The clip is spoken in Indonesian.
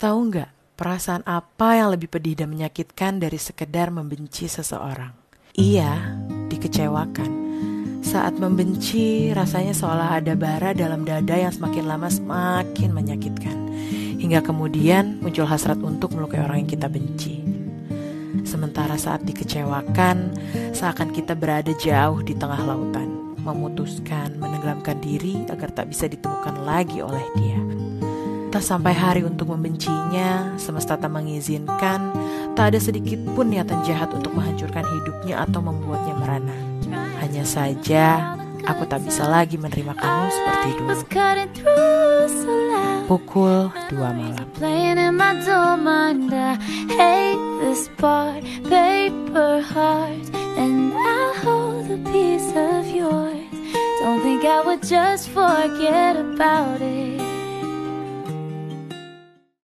Tahu nggak perasaan apa yang lebih pedih dan menyakitkan dari sekedar membenci seseorang? Iya, dikecewakan. Saat membenci, rasanya seolah ada bara dalam dada yang semakin lama semakin menyakitkan. Hingga kemudian muncul hasrat untuk melukai orang yang kita benci. Sementara saat dikecewakan, seakan kita berada jauh di tengah lautan, memutuskan menenggelamkan diri agar tak bisa ditemukan lagi oleh dia. Tak sampai hari untuk membencinya, semesta tak mengizinkan, tak ada sedikit pun niatan jahat untuk menghancurkan hidupnya atau membuatnya merana. Hanya saja, aku tak bisa lagi menerima kamu seperti dulu. Pukul 2 malam. Don't think I would just forget about it